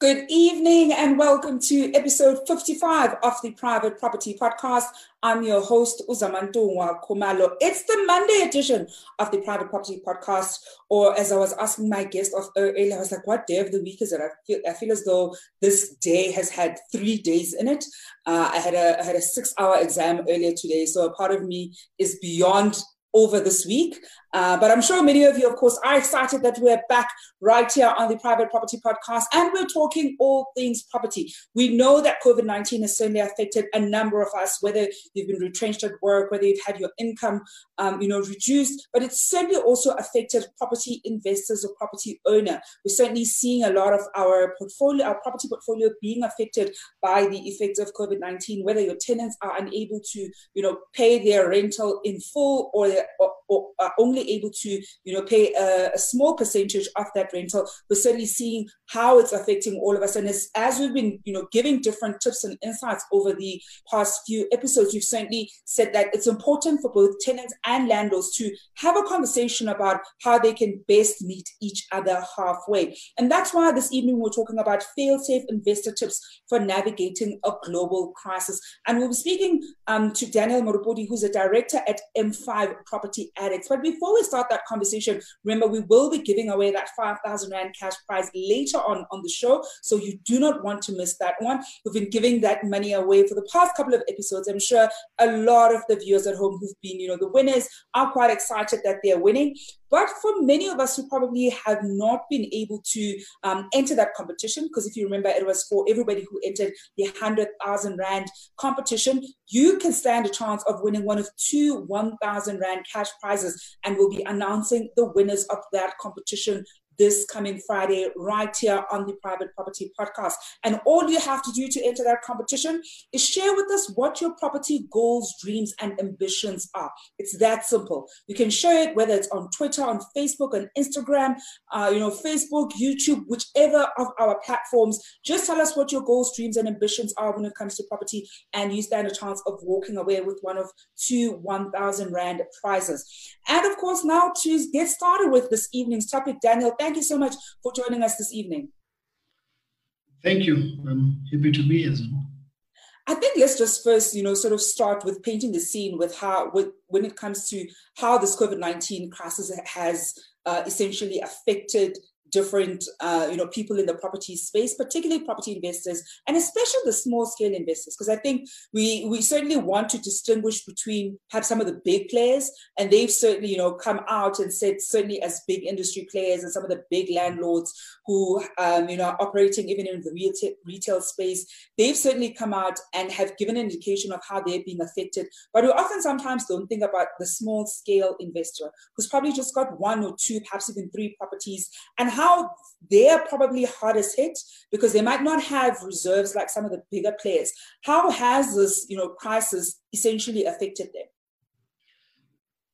Good evening and welcome to episode 55 of the Private Property Podcast. I'm your host, Uzamantungwa Khumalo. It's the Monday edition of the Private Property Podcast. Or as I was asking my guest of earlier, I was like, what day of the week is it? I feel, I feel as though this day has had three days in it. Uh, I had had a six hour exam earlier today, so a part of me is beyond over this week. Uh, but I'm sure many of you, of course, are excited that we're back right here on the Private Property Podcast and we're talking all things property. We know that COVID 19 has certainly affected a number of us, whether you've been retrenched at work, whether you've had your income um, you know, reduced, but it's certainly also affected property investors or property owner. We're certainly seeing a lot of our portfolio, our property portfolio being affected by the effects of COVID 19, whether your tenants are unable to you know, pay their rental in full or, or, or are only able to, you know, pay a, a, small percentage of that rental, we're certainly seeing how it's affecting all of us. And as, as we've been, you know, giving different tips and insights over the past few episodes, we've certainly said that it's important for both tenants and landlords to have a conversation about how they can best meet each other halfway. And that's why this evening we're talking about fail-safe investor tips for navigating a global crisis. And we'll be speaking um, to Daniel Morupodi, who's a director at M5 Property Addicts. But before we start that conversation, remember we will be giving away that 5,000 Rand cash prize later on on the show. So you do not want to miss that one. We've been giving that money away for the past couple of episodes. I'm sure a lot of the viewers at home who've been, you know, the winners are quite excited that they're winning. But for many of us who probably have not been able to um, enter that competition, because if you remember, it was for everybody who entered the 100,000 Rand competition, you can stand a chance of winning one of two 1,000 Rand cash prizes. And we'll be announcing the winners of that competition this coming Friday, right here on the Private Property Podcast. And all you have to do to enter that competition is share with us what your property goals, dreams, and ambitions are. It's that simple. You can share it whether it's on Twitter, on Facebook, on Instagram, uh, you know, Facebook, YouTube, whichever of our platforms. Just tell us what your goals, dreams, and ambitions are when it comes to property, and you stand a chance of walking away with one of two 1,000 Rand prizes. And of course, now to get started with this evening's topic, Daniel, thank you so much for joining us this evening. Thank you. I'm happy to be here. I think let's just first, you know, sort of start with painting the scene with how, with, when it comes to how this COVID 19 crisis has uh, essentially affected different uh, you know people in the property space particularly property investors and especially the small scale investors because i think we we certainly want to distinguish between perhaps some of the big players and they've certainly you know come out and said certainly as big industry players and some of the big landlords who um, you know are operating even in the retail, retail space they've certainly come out and have given an indication of how they're being affected. But we often sometimes don't think about the small scale investor who's probably just got one or two perhaps even three properties and how they're probably hardest hit because they might not have reserves like some of the bigger players. How has this, you know, crisis essentially affected them?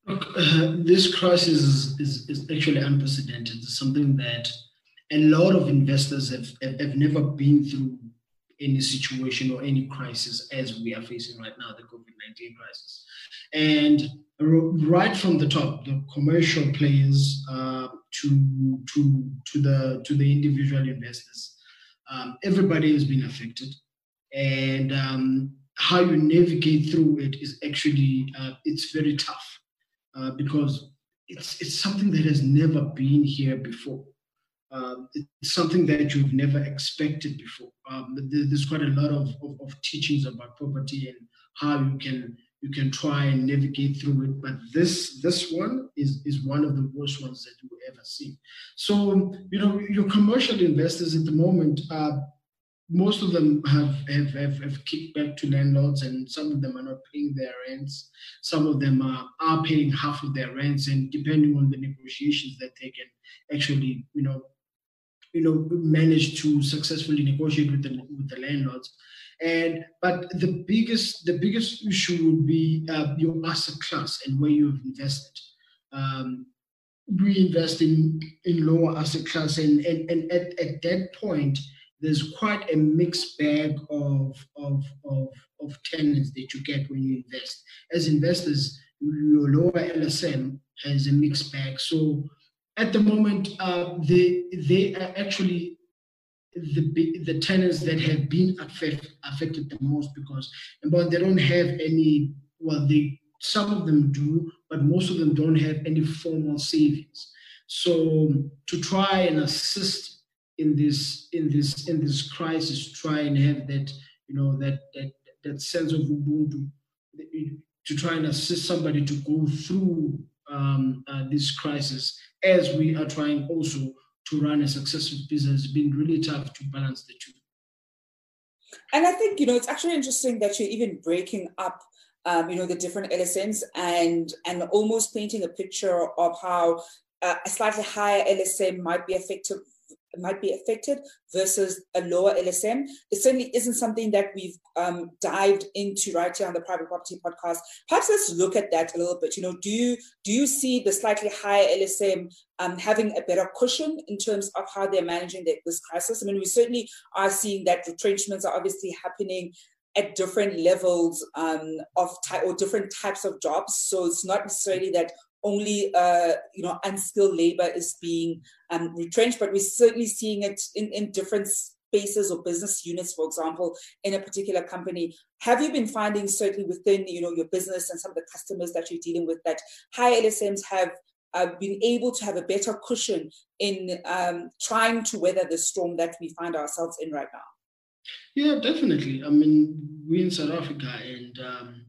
Uh, this crisis is, is, is, actually unprecedented. It's something that a lot of investors have, have, have never been through any situation or any crisis as we are facing right now, the COVID 19 crisis. And right from the top, the commercial players uh, to, to, to, the, to the individual investors, um, everybody has been affected. And um, how you navigate through it is actually, uh, it's very tough uh, because it's, it's something that has never been here before. Um, it's something that you've never expected before. Um, there's quite a lot of, of, of, teachings about property and how you can you can try and navigate through it. But this this one is is one of the worst ones that you ever see. So you know your commercial investors at the moment. Uh, most of them have, have, have, have, kicked back to landlords and some of them are not paying their rents. Some of them are, are paying half of their rents and depending on the negotiations that they can actually, you know, you know, manage to successfully negotiate with the with the landlords. And but the biggest the biggest issue would be uh, your asset class and where you've invested. Um, we invest in, in lower asset class, and, and, and at, at that point, there's quite a mixed bag of, of, of, of tenants that you get when you invest. As investors, your lower LSM has a mixed bag. So at the moment, uh, they they are actually the the tenants that have been affect, affected the most because but they don't have any well they some of them do but most of them don't have any formal savings. So to try and assist in this in this in this crisis try and have that you know that that that sense of ubuntu to try and assist somebody to go through um, uh, this crisis as we are trying also to run a successful business it's been really tough to balance the two. And I think, you know, it's actually interesting that you're even breaking up, um, you know, the different LSMs and and almost painting a picture of how uh, a slightly higher LSM might be effective might be affected versus a lower LSM. It certainly isn't something that we've um, dived into right here on the Private Property Podcast. Perhaps let's look at that a little bit. You know, do you do you see the slightly higher LSM um, having a better cushion in terms of how they're managing the, this crisis? I mean, we certainly are seeing that retrenchments are obviously happening at different levels um, of type or different types of jobs. So it's not necessarily that only uh, you know unskilled labor is being um, retrenched, but we're certainly seeing it in, in different spaces or business units, for example, in a particular company. Have you been finding certainly within you know your business and some of the customers that you're dealing with that high LSMs have uh, been able to have a better cushion in um, trying to weather the storm that we find ourselves in right now? Yeah, definitely. I mean, we're in South Africa and um,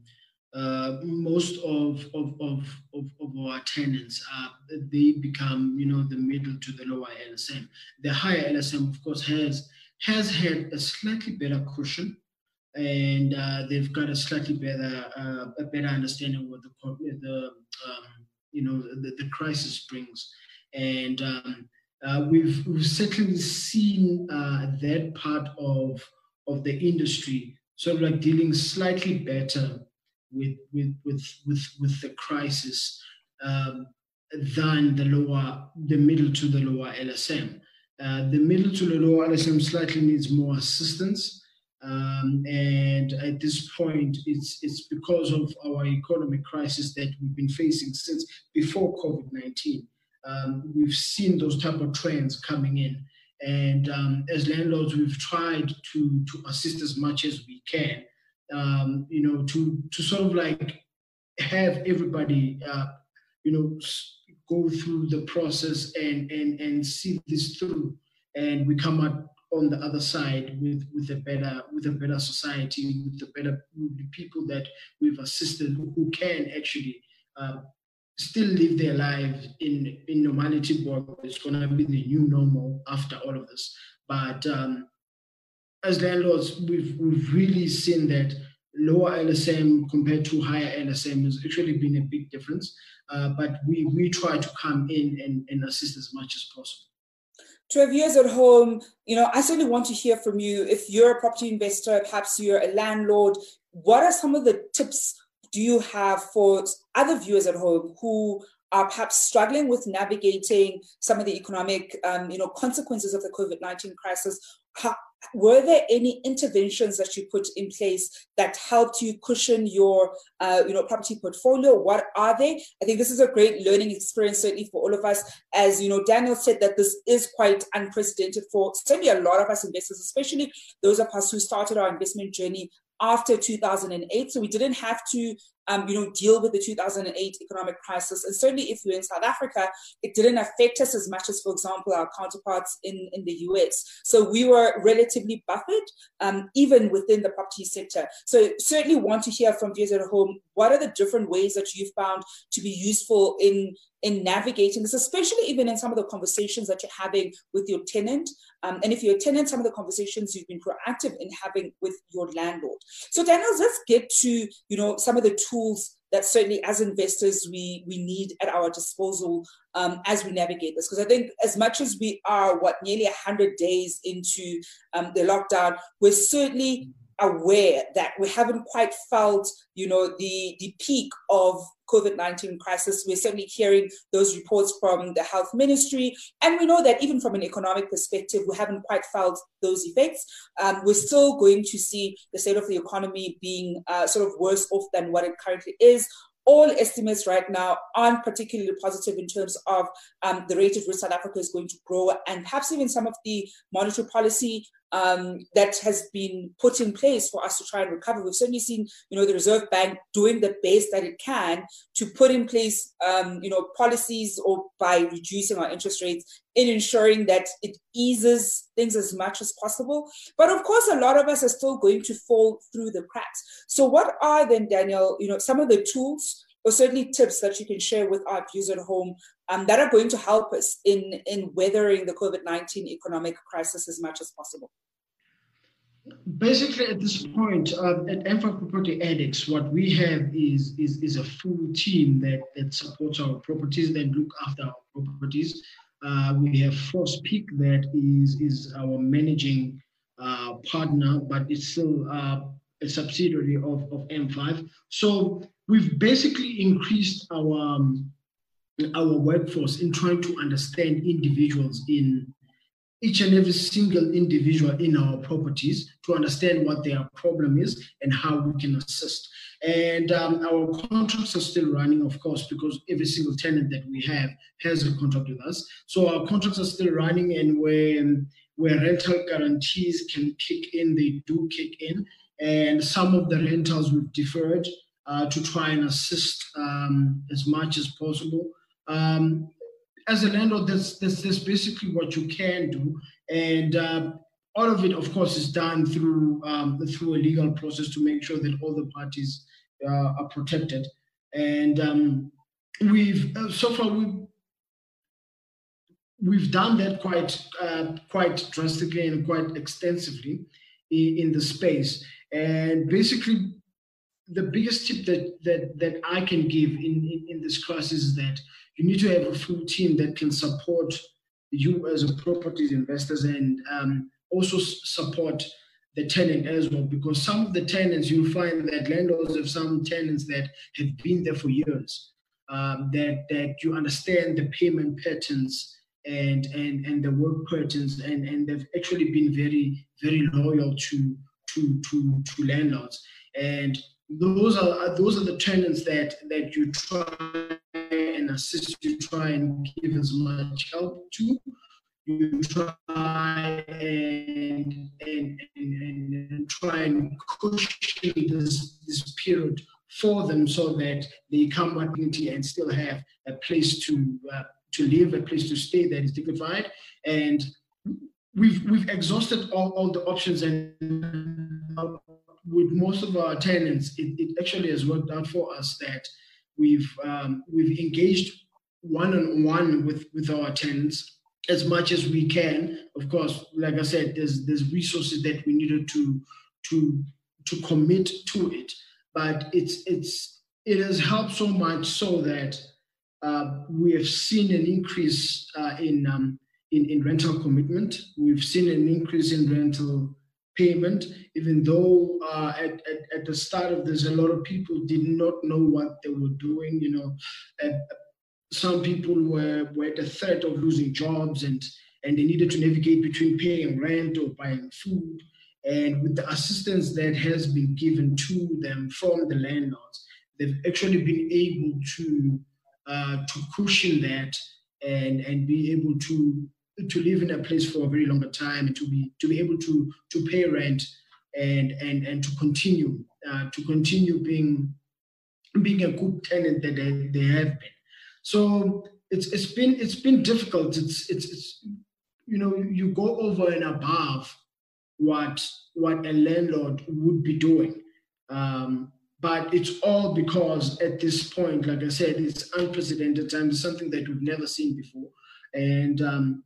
uh, most of, of, of, of, our tenants, uh, they become, you know, the middle to the lower LSM. The higher LSM, of course, has has had a slightly better cushion, and uh, they've got a slightly better uh, a better understanding of what the the um, you know the, the crisis brings, and um, uh, we've we've certainly seen that part of of the industry sort of like dealing slightly better with with with with, with the crisis um, than the lower the middle to the lower LSM. Uh, the middle to the lower LSM slightly needs more assistance. Um, and at this point, it's it's because of our economic crisis that we've been facing since before COVID nineteen. Um, we've seen those type of trends coming in, and um, as landlords, we've tried to to assist as much as we can um, you know, to to sort of like have everybody, uh, you know, go through the process and and and see this through, and we come out on the other side with with a better with a better society, with the better with the people that we've assisted who can actually. Uh, still live their lives in in normality but it's going to be the new normal after all of this but um, as landlords, we've we've really seen that lower LSM compared to higher LSM has actually been a big difference. Uh, but we we try to come in and, and assist as much as possible. To our viewers at home, you know, I certainly want to hear from you. If you're a property investor, perhaps you're a landlord, what are some of the tips do you have for other viewers at home who are perhaps struggling with navigating some of the economic, um, you know, consequences of the COVID-19 crisis? How, were there any interventions that you put in place that helped you cushion your uh, you know property portfolio? What are they? I think this is a great learning experience certainly for all of us. As you know daniel said that this is quite unprecedented for certainly a lot of us investors especially those of us who started our investment journey after 2008 so we didn't have to um, you know, deal with the 2008 economic crisis. And certainly if you're in South Africa, it didn't affect us as much as, for example, our counterparts in, in the US. So we were relatively buffered, um, even within the property sector. So certainly want to hear from viewers at home, what are the different ways that you've found to be useful in in navigating this, especially even in some of the conversations that you're having with your tenant. Um, and if you're a tenant, some of the conversations you've been proactive in having with your landlord. So Daniel, let's get to, you know, some of the tools that certainly as investors we we need at our disposal um, as we navigate this. Because i think as much as we are what nearly 100 days into um, the lockdown we're certainly aware that we haven't quite felt, you know, the, the peak of COVID-19 crisis. We're certainly hearing those reports from the health ministry. And we know that even from an economic perspective, we haven't quite felt those effects. Um, we're still going to see the state of the economy being uh, sort of worse off than what it currently is all estimates right now aren't particularly positive in terms of um, the rate at which South Africa is going to grow, and perhaps even some of the monetary policy um, that has been put in place for us to try and recover. We've certainly seen, you know, the Reserve Bank doing the best that it can to put in place, um, you know, policies or by reducing our interest rates in ensuring that it eases things as much as possible. But of course, a lot of us are still going to fall through the cracks. So, what are then, Daniel, you know, some of the tools or certainly tips that you can share with our viewers at home um, that are going to help us in, in weathering the COVID 19 economic crisis as much as possible? Basically, at this point, uh, at M5 Property Addicts, what we have is, is, is a full team that, that supports our properties, that look after our properties. Uh, we have Force Peak that is, is our managing uh, partner, but it's still uh, a subsidiary of, of M5. So we've basically increased our um, our workforce in trying to understand individuals in each and every single individual in our properties to understand what their problem is and how we can assist. And um, our contracts are still running, of course, because every single tenant that we have has a contract with us. So our contracts are still running, and when where rental guarantees can kick in, they do kick in. And some of the rentals we've deferred to try and assist um, as much as possible. Um, as a landlord, that's, that's, that's basically what you can do. And uh, all of it, of course, is done through um, through a legal process to make sure that all the parties uh, are protected. And um, we've uh, so far we've we've done that quite uh, quite drastically and quite extensively in, in the space. And basically, the biggest tip that that that I can give in, in, in this class is that you need to have a full team that can support you as a property investors and um, also support the tenant as well because some of the tenants you'll find that landlords have some tenants that have been there for years um, that that you understand the payment patterns and and and the work patterns and and they've actually been very very loyal to to to to landlords. And those are those are the tenants that that you try and assist you try and give as much help to you try and and, and, and try and cushion this this period for them so that they come with dignity and still have a place to uh, to live, a place to stay that is dignified. And we've we've exhausted all, all the options and with most of our tenants, it, it actually has worked out for us that we've um, we've engaged one on one with with our tenants as much as we can. Of course, like I said, there's there's resources that we needed to to to commit to it, but it's it's it has helped so much so that uh, we have seen an increase uh, in, um, in in rental commitment. We've seen an increase in rental payment, even though uh, at, at, at, the start of this, a lot of people did not know what they were doing. You know, and some people were, were at the threat of losing jobs and, and they needed to navigate between paying rent or buying food. And with the assistance that has been given to them from the landlords, they've actually been able to uh, to cushion that and and be able to to live in a place for a very longer time and to be to be able to to pay rent and and and to continue uh, to continue being being a good tenant that they, they have been. So it's it's been it's been difficult. It's it's it's you know you go over and above what what a landlord would be doing. Um, but it's all because at this point, like I said, it's unprecedented times, something that we've never seen before. And um,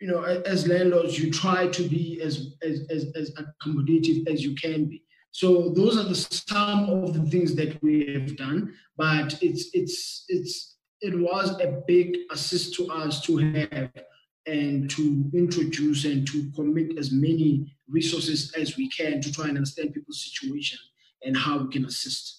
you know, as landlords, you try to be as, as, as, as accommodative as you can be. So those are the some of the things that we have done, but it's it's it's it was a big assist to us to have and to introduce and to commit as many resources as we can to try and understand people's situation and how we can assist.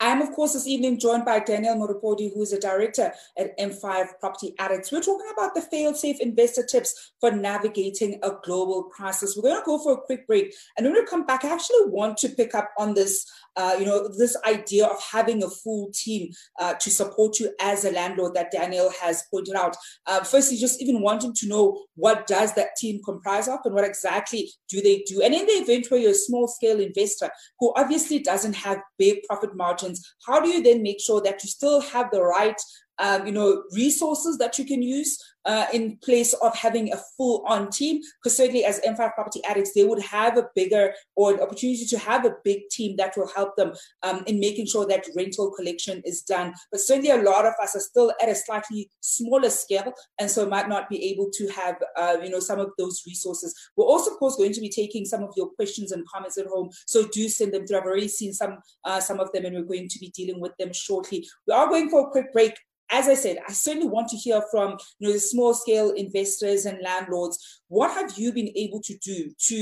I am, of course, this evening joined by Daniel Morupodi, who is a director at M5 Property Addicts. We're talking about the fail-safe investor tips for navigating a global crisis. We're going to go for a quick break, and when we come back, I actually want to pick up on this uh, you know, this idea of having a full team uh, to support you as a landlord that Daniel has pointed out. Uh, firstly, just even wanting to know what does that team comprise of and what exactly do they do? And in the event where you're a small scale investor who obviously doesn't have big profit margins, how do you then make sure that you still have the right um, you know, resources that you can use uh, in place of having a full on team. Because certainly, as M5 property addicts, they would have a bigger or an opportunity to have a big team that will help them um, in making sure that rental collection is done. But certainly, a lot of us are still at a slightly smaller scale, and so might not be able to have, uh, you know, some of those resources. We're also, of course, going to be taking some of your questions and comments at home, so do send them through. I've already seen some uh, some of them, and we're going to be dealing with them shortly. We are going for a quick break as I said, I certainly want to hear from you know the small scale investors and landlords. What have you been able to do to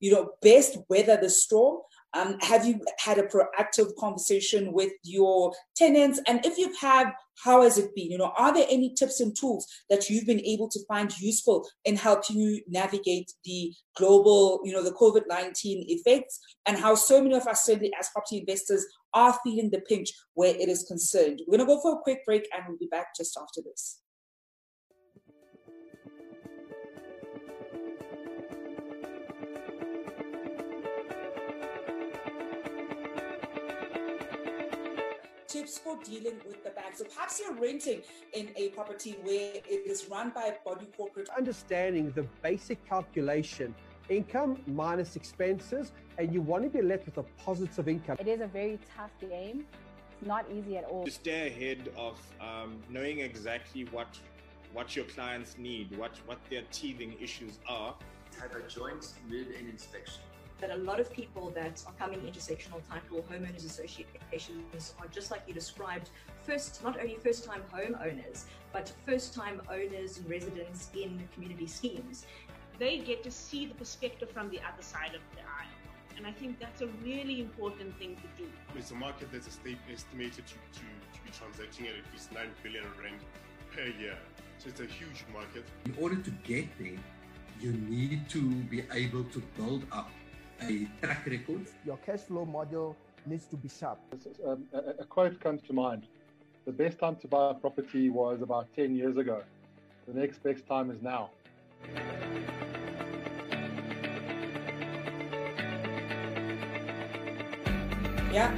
you know best weather the storm um, have you had a proactive conversation with your tenants? And if you have, had, how has it been? You know, are there any tips and tools that you've been able to find useful in helping you navigate the global, you know, the COVID 19 effects and how so many of us, certainly as property investors, are feeling the pinch where it is concerned? We're going to go for a quick break and we'll be back just after this. tips for dealing with the bank. So perhaps you're renting in a property where it is run by a body corporate. Understanding the basic calculation income minus expenses, and you want to be left with a positive income. It is a very tough game. It's not easy at all. To stay ahead of um, knowing exactly what what your clients need, what what their teething issues are. Have a joint move-in inspection that a lot of people that are coming into sectional title homeowners associations are just like you described first not only first time homeowners but first time owners and residents in community schemes they get to see the perspective from the other side of the aisle and I think that's a really important thing to do. It's a market that's estimated to, to, to be transacting at at least 9 billion rand per year. So it's a huge market. In order to get there, you need to be able to build up a track record. Your cash flow model needs to be sharp. Um, a, a, quote comes to mind. The best time to buy a property was about 10 years ago. The next best time is now. Yeah.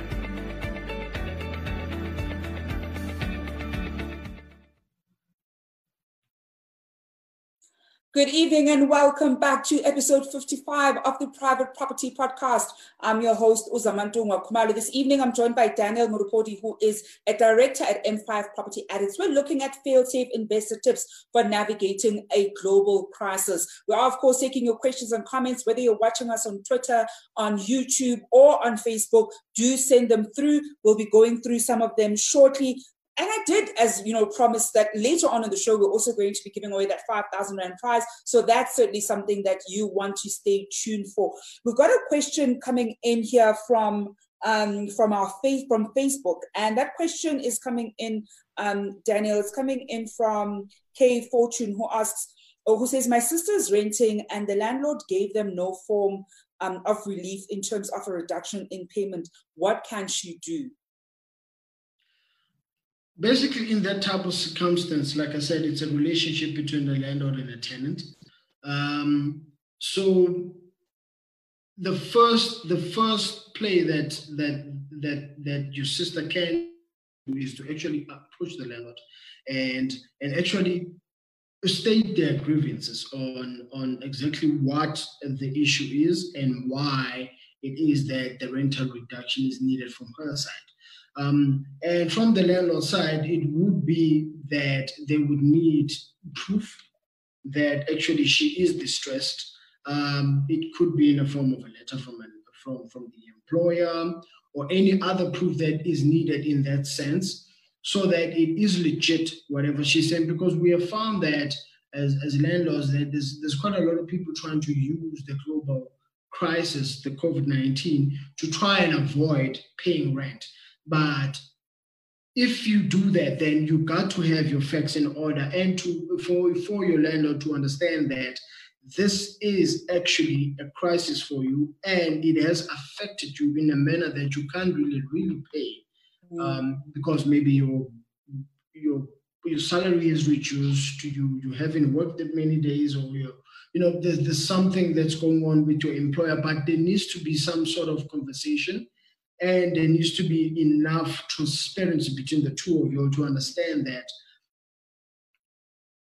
Good evening and welcome back to episode 55 of the Private Property Podcast. I'm your host, Uzamantungwa Khumalo. This evening, I'm joined by Daniel Morupodi, who is a director at M5 Property Addicts. We're looking at fail-safe investor tips for navigating a global crisis. We are, of course, taking your questions and comments, whether you're watching us on Twitter, on YouTube, or on Facebook. Do send them through. We'll be going through some of them shortly and I did, as you know, promise that later on in the show, we're also going to be giving away that 5,000 Rand prize. So that's certainly something that you want to stay tuned for. We've got a question coming in here from um, from our face from Facebook, and that question is coming in, um, Daniel. It's coming in from K Fortune, who asks, or who says, my sister is renting, and the landlord gave them no form um, of relief in terms of a reduction in payment. What can she do? Basically in that type of circumstance, like I said, it's a relationship between the landlord and the tenant. Um, so the first the first play that that that that your sister can do is to actually approach the landlord and and actually state their grievances on on exactly what the issue is and why it is that the rental reduction is needed from her side um, and from the landlord side, it would be that they would need proof that actually she is distressed. Um, it could be in the form of a letter from, a, from, from the employer or any other proof that is needed in that sense so that it is legit, whatever she's saying, because we have found that as, as landlords that there's, there's quite a lot of people trying to use the global crisis, the COVID-19, to try and avoid paying rent But if you do that, then you got to have your facts in order and to for, for your landlord to understand that this is actually a crisis for you and it has affected you in a manner that you can't really really pay mm. um, because maybe your your your salary is reduced to you you haven't worked that many days or you you know there's, there's something that's going on with your employer but there needs to be some sort of conversation and there needs to be enough transparency between the two of you to understand that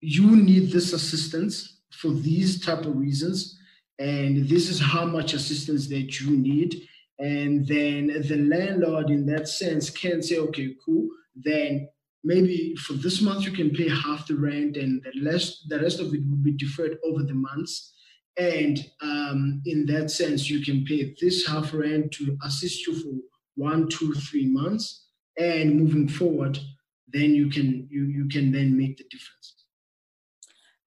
you need this assistance for these type of reasons. And this is how much assistance that you need. And then the landlord in that sense can say okay cool. Then maybe for this month you can pay half the rent and the rest the rest of it will be deferred over the months and um, in that sense you can pay this half rent to assist you for one two three months and moving forward then you can you you can then make the difference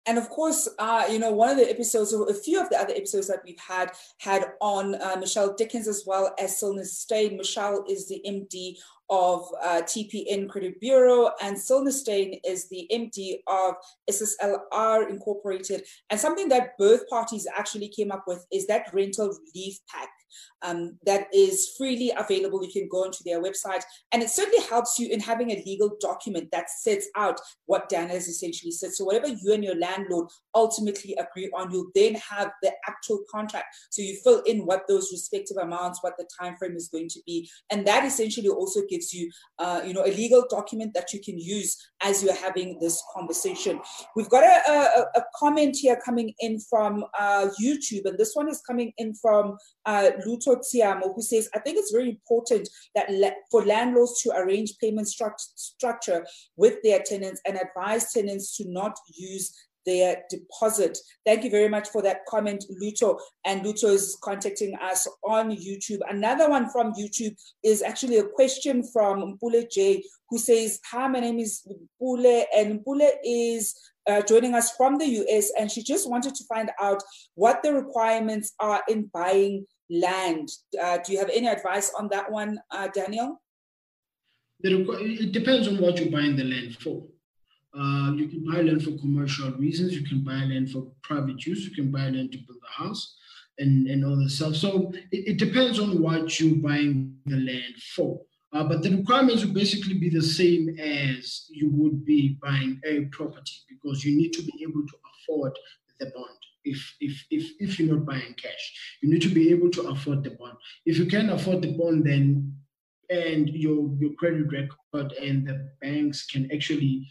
and of course, uh, you know, one of the episodes, or a few of the other episodes that we've had, had on uh, Michelle Dickens as well as Silner Steyn. Michelle is the MD of uh, TPN Credit Bureau, and Silner Steyn is the MD of SSLR Incorporated. And something that both parties actually came up with is that rental relief pack um, that is freely available. You can go onto their website, and it certainly helps you in having a legal document that sets out what Dan has essentially said. So, whatever you and your landlord ultimately agree on, you'll then have the actual contract. So, you fill in what those respective amounts, what the time frame is going to be, and that essentially also gives you, uh, you know, a legal document that you can use as you're having this conversation. We've got a, a, a comment here coming in from uh, YouTube, and this one is coming in from uh, Luto Tiamo, who says, I think it's very important that le- for landlords to arrange payment stru- structure with their tenants and advise tenants to not use their deposit. Thank you very much for that comment, Luto. And Luto is contacting us on YouTube. Another one from YouTube is actually a question from Mpule J, who says, Hi, my name is Mpule, and Mpule is uh, joining us from the US, and she just wanted to find out what the requirements are in buying land. Uh, do you have any advice on that one, uh, Daniel? It depends on what you're buying the land for. Uh, you can buy land for commercial reasons. You can buy land for private use. You can buy land to build a house and, and all this stuff. So it, it depends on what you're buying the land for. Uh, but the requirements will basically be the same as you would be buying a property because you need to be able to afford the bond. If, if, if, if you're not buying cash, you need to be able to afford the bond. If you can afford the bond, then and your, your credit record and the banks can actually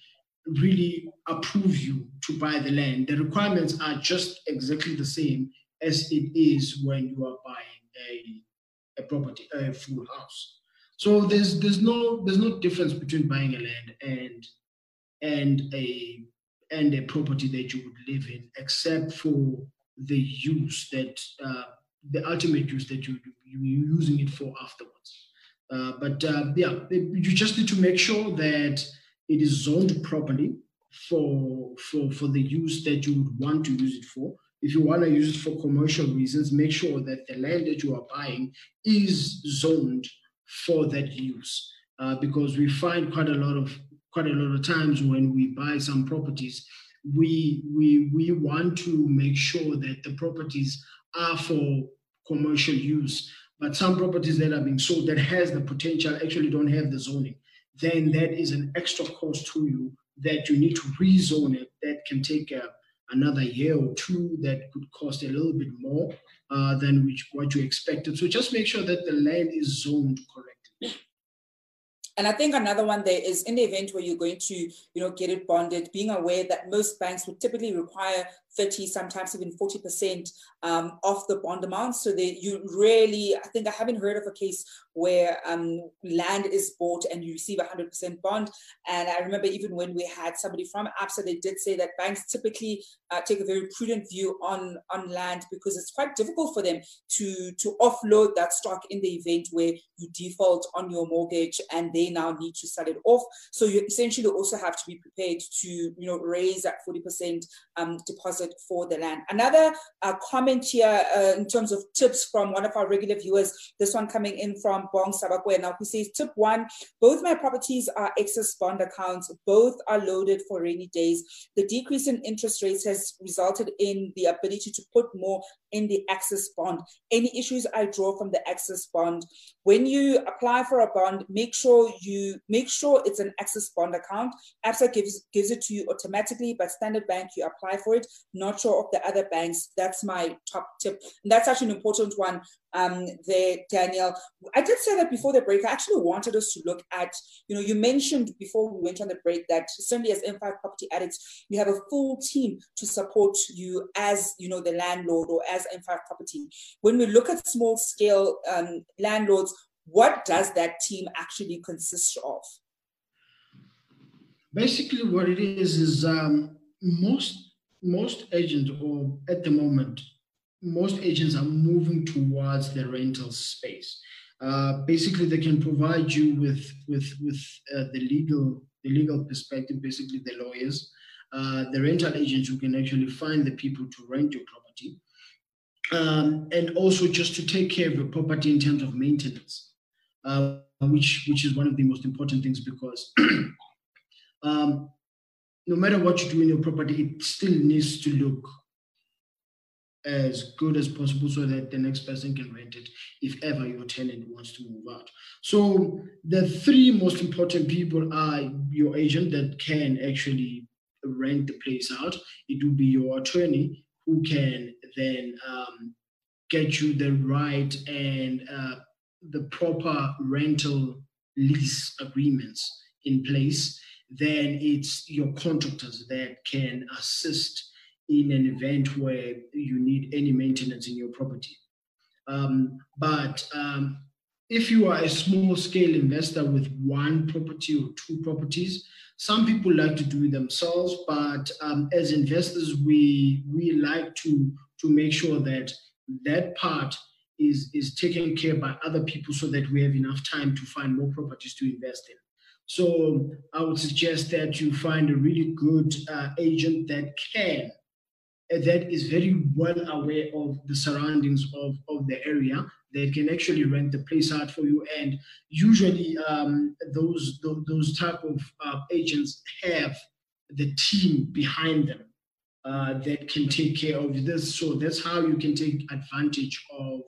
really approve you to buy the land. The requirements are just exactly the same as it is when you are buying a, a property, a full house. So there's there's no there's no difference between buying a land and and a and a property that you would live in, except for the use that uh, the ultimate use that you you're using it for afterwards. Uh, but uh, yeah, you just need to make sure that it is zoned properly for for for the use that you would want to use it for. If you want to use it for commercial reasons, make sure that the land that you are buying is zoned for that use. Uh, because we find quite a lot of quite a lot of times when we buy some properties, we we we want to make sure that the properties are for commercial use. But some properties that are being sold that has the potential actually don't have the zoning then that is an extra cost to you that you need to rezone it. That can take a, uh, another year or two. That could cost a little bit more uh, than which, what you expected. So just make sure that the land is zoned correctly. And I think another one there is in the event where you're going to, you know, get it bonded, being aware that most banks would typically require 30, sometimes even 40% um, the bond amount. So they, you really, I think I haven't heard of a case where um, land is bought and you receive 100% bond. And I remember even when we had somebody from ABSA, they did say that banks typically uh, take a very prudent view on, on land because it's quite difficult for them to, to offload that stock in the event where you default on your mortgage and they now need to sell it off. So you essentially also have to be prepared to, you know, raise that 40% um, deposit deposit for the land. Another uh, comment here uh, in terms of tips from one of our regular viewers, this one coming in from Bong Sabakwena, who says, tip one, both my properties are access bond accounts. Both are loaded for rainy days. The decrease in interest rates has resulted in the ability to put more in the access bond. Any issues I draw from the access bond. When you apply for a bond, make sure you make sure it's an access bond account. ABSA gives gives it to you automatically, but Standard Bank you apply for it. Not sure of the other banks. That's my top tip. And that's actually an important one um, there, Daniel. I did say that before the break. I actually wanted us to look at, you know, you mentioned before we went on the break that certainly as M5 property addicts, you have a full team to support you as, you know, the landlord or as M5 property. When we look at small scale um, landlords, what does that team actually consist of? Basically, what it is is um, most most agents, or at the moment, most agents are moving towards the rental space. Uh, basically, they can provide you with with with uh, the legal the legal perspective. Basically, the lawyers, uh, the rental agents who can actually find the people to rent your property, um, and also just to take care of your property in terms of maintenance, uh, which which is one of the most important things because. um, no matter what you do in your property, it still needs to look as good as possible so that the next person can rent it if ever your tenant wants to move out. So the three most important people are your agent that can actually rent the place out. It will be your attorney who can then um, get you the right and uh, the proper rental lease agreements in place. Then it's your contractors that can assist in an event where you need any maintenance in your property. Um, but um, if you are a small scale investor with one property or two properties, some people like to do it themselves, but um, as investors, we we like to to make sure that that part is is taken care by other people so that we have enough time to find more properties to invest in. So I would suggest that you find a really good uh, agent that can that is very well aware of the surroundings of, of the area that can actually rent the place out for you. And usually um, those, those, those type of uh, agents have the team behind them uh, that can take care of this so that's how you can take advantage of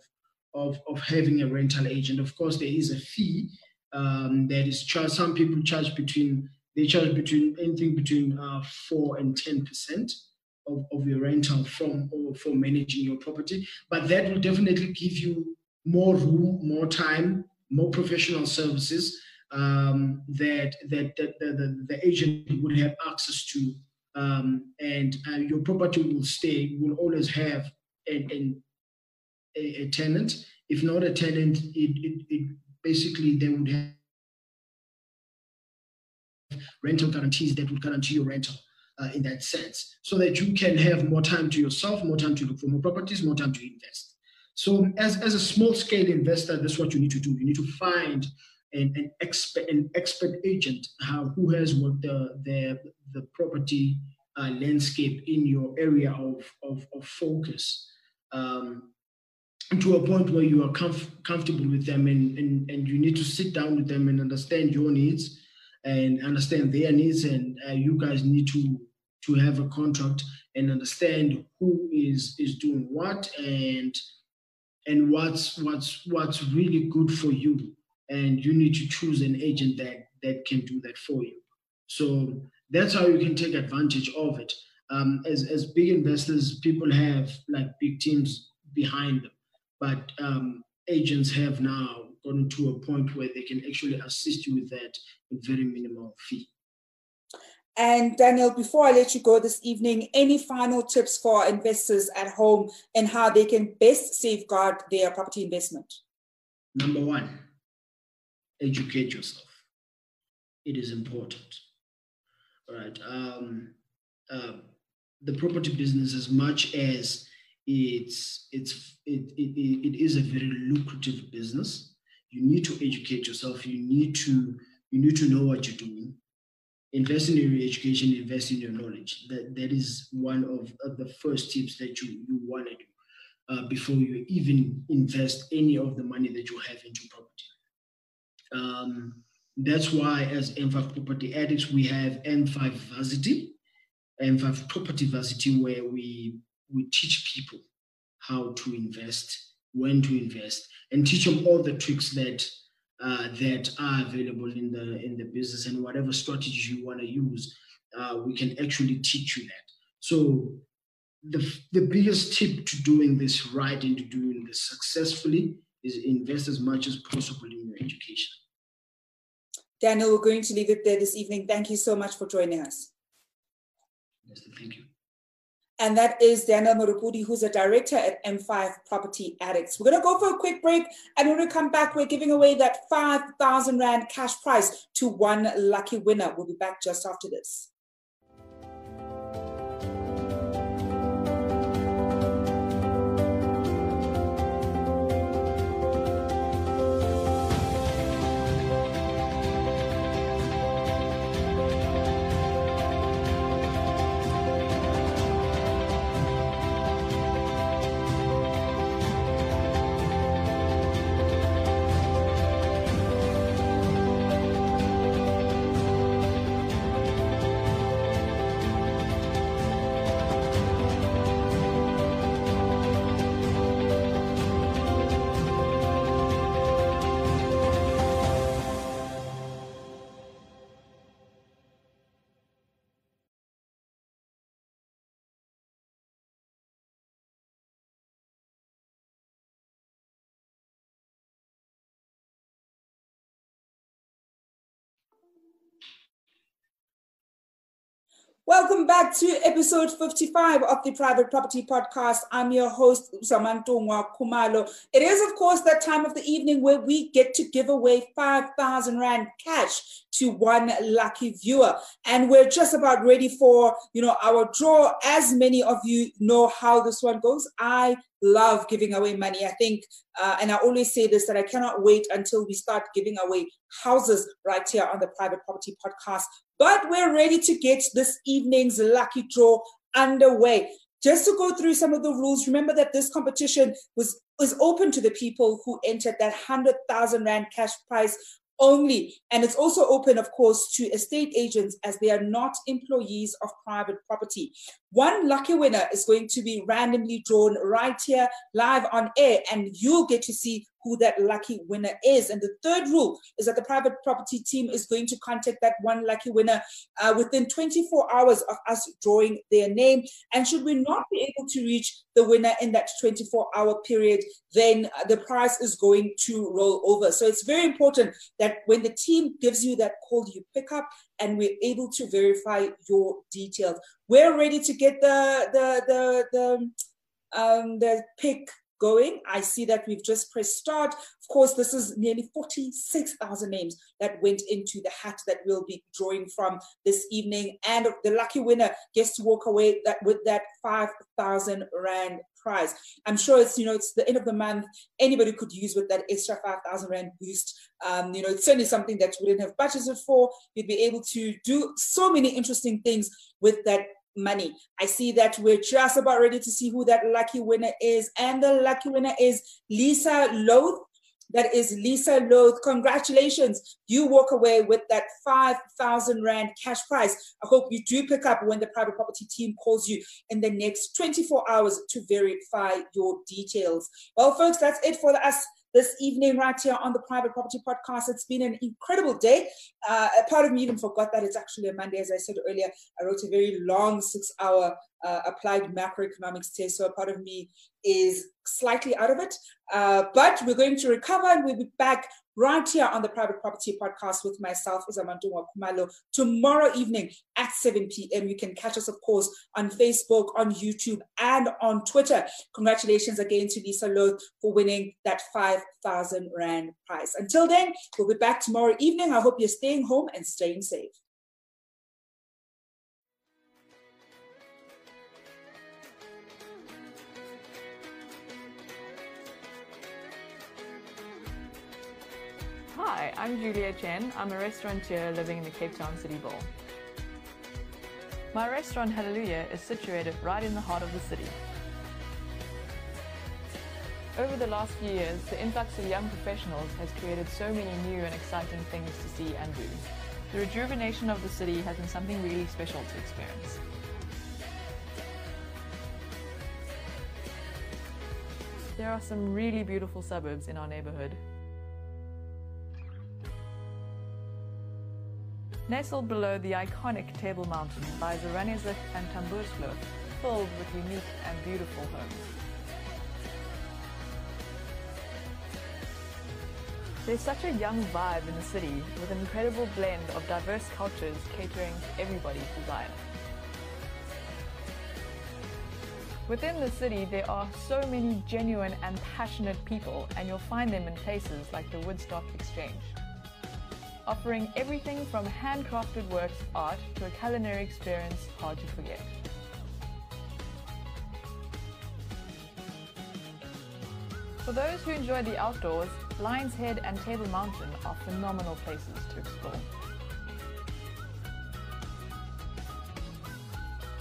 of, of having a rental agent. Of course there is a fee um, that is charged some people charge between they charge between anything between uh, 4 and 10 percent of, of your rental from or for managing your property. But that will definitely give you more room, more time, more professional services um, that, that, that the, the, the, agent would have access to. Um, and uh, your property will stay, will always have a, a, a, tenant. If not a tenant, it, it, it basically they would have rental guarantees that would guarantee your rental uh, in that sense, so that you can have more time to yourself, more time to look for more properties, more time to invest. So, as, as a small scale investor, that's what you need to do. You need to find an, an expert an expert agent uh, who has what the the, the property uh, landscape in your area of, of, of focus. Um, to a point where you are comf- comfortable with them and, and, and you need to sit down with them and understand your needs and understand their needs and uh, you guys need to to have a contract and understand who is is doing what and and what's what's what's really good for you. And you need to choose an agent that that can do that for you. So that's how you can take advantage of it. Um, as as big investors people have like big teams behind them but um, agents have now gotten to a point where they can actually assist you with that with very minimal fee. And Daniel, before I let you go this evening, any final tips for investors at home and how they can best safeguard their property investment? Number one, educate yourself. It is important. All right. Um, uh, the property business, as much as it's it's it, it, it is a very lucrative business, you need to educate yourself. You need to you need to know what you're doing. invest in your education, invest in your knowledge. That that is one of, of the first tips that you you want to do uh, before you even invest any of the money that you have into property. Um, that's why, as M5 Property Addicts, we have M5 Varsity, M5 Property Varsity, where we we teach people how to invest, when to invest, and teach them all the tricks that uh, that are available in the in the business and whatever strategies you want to use, uh, we can actually teach you that. So the the biggest tip to doing this right and to doing this successfully is invest as much as possible in your education. Daniel, we're going to leave it there this evening. Thank you so much for joining us. Yes, thank you. And that is Daniel Morupodi, who's a director at M5 Property Addicts. We're going to go for a quick break. And when we come back, we're giving away that 5,000 Rand cash prize to one lucky winner. We'll be back just after this. Welcome back to episode 55 of the Private Property Podcast. I'm your host, Samantungwa Khumalo. It is, of course, that time of the evening where we get to give away 5,000 Rand cash to one lucky viewer. And we're just about ready for, you know, our draw. As many of you know how this one goes, I love giving away money. I think, uh, and I always say this, that I cannot wait until we start giving away houses right here on the Private Property Podcast but we're ready to get this evening's lucky draw underway. Just to go through some of the rules, remember that this competition was, was open to the people who entered that 100,000 Rand cash prize only. And it's also open, of course, to estate agents as they are not employees of private property. One lucky winner is going to be randomly drawn right here live on air, and you'll get to see who that lucky winner is. And the third rule is that the private property team is going to contact that one lucky winner uh, within 24 hours of us drawing their name. And should we not be able to reach the winner in that 24 hour period, then uh, the prize is going to roll over. So it's very important that when the team gives you that call, you pick up and we're able to verify your details. We're ready to get the the the the um, the pick going. I see that we've just pressed start. Of course, this is nearly 46,000 names that went into the hat that we'll be drawing from this evening. And the lucky winner gets to walk away that with that 5,000 Rand prize. I'm sure it's, you know, it's the end of the month. Anybody could use with that extra 5,000 Rand boost. Um, you know, it's certainly something that you didn't have budgeted for. You'd be able to do so many interesting things with that money. I see that we're just about ready to see who that lucky winner is. And the lucky winner is Lisa Loth. That is Lisa Loth. Congratulations. You walk away with that 5,000 Rand cash prize. I hope you do pick up when the private property team calls you in the next 24 hours to verify your details. Well, folks, that's it for us this evening right here on the Private Property Podcast. It's been an incredible day. Uh, a part of me even forgot that it's actually a Monday. As I said earlier, I wrote a very long six hour uh, applied macroeconomics test. So a part of me is slightly out of it. Uh, but we're going to recover and we'll be back right here on the Private Property Podcast with myself, Uzamantu Khumalo, tomorrow evening at 7 p.m. You can catch us, of course, on Facebook, on YouTube, and on Twitter. Congratulations again to Lisa Loth for winning that 5,000 Rand prize. Until then, we'll be back tomorrow evening. I hope you're staying home and staying safe. Hi, I'm Julia Chen. I'm a restaurateur living in the Cape Town City Bowl. My restaurant Hallelujah is situated right in the heart of the city. Over the last few years, the influx of young professionals has created so many new and exciting things to see and do. The rejuvenation of the city has been something really special to experience. There are some really beautiful suburbs in our neighborhood. Nestled below the iconic Table Mountain lies Oranienburg and Tamboerskloof, filled with unique and beautiful homes. There's such a young vibe in the city with an incredible blend of diverse cultures catering to everybody's desire. Within the city, there are so many genuine and passionate people, and you'll find them in places like the Woodstock Exchange. Offering everything from handcrafted works of art to a culinary experience hard to forget. For those who enjoy the outdoors, Lion's Head and Table Mountain are phenomenal places to explore.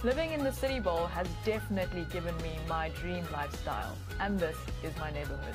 Living in the City Bowl has definitely given me my dream lifestyle, and this is my neighborhood.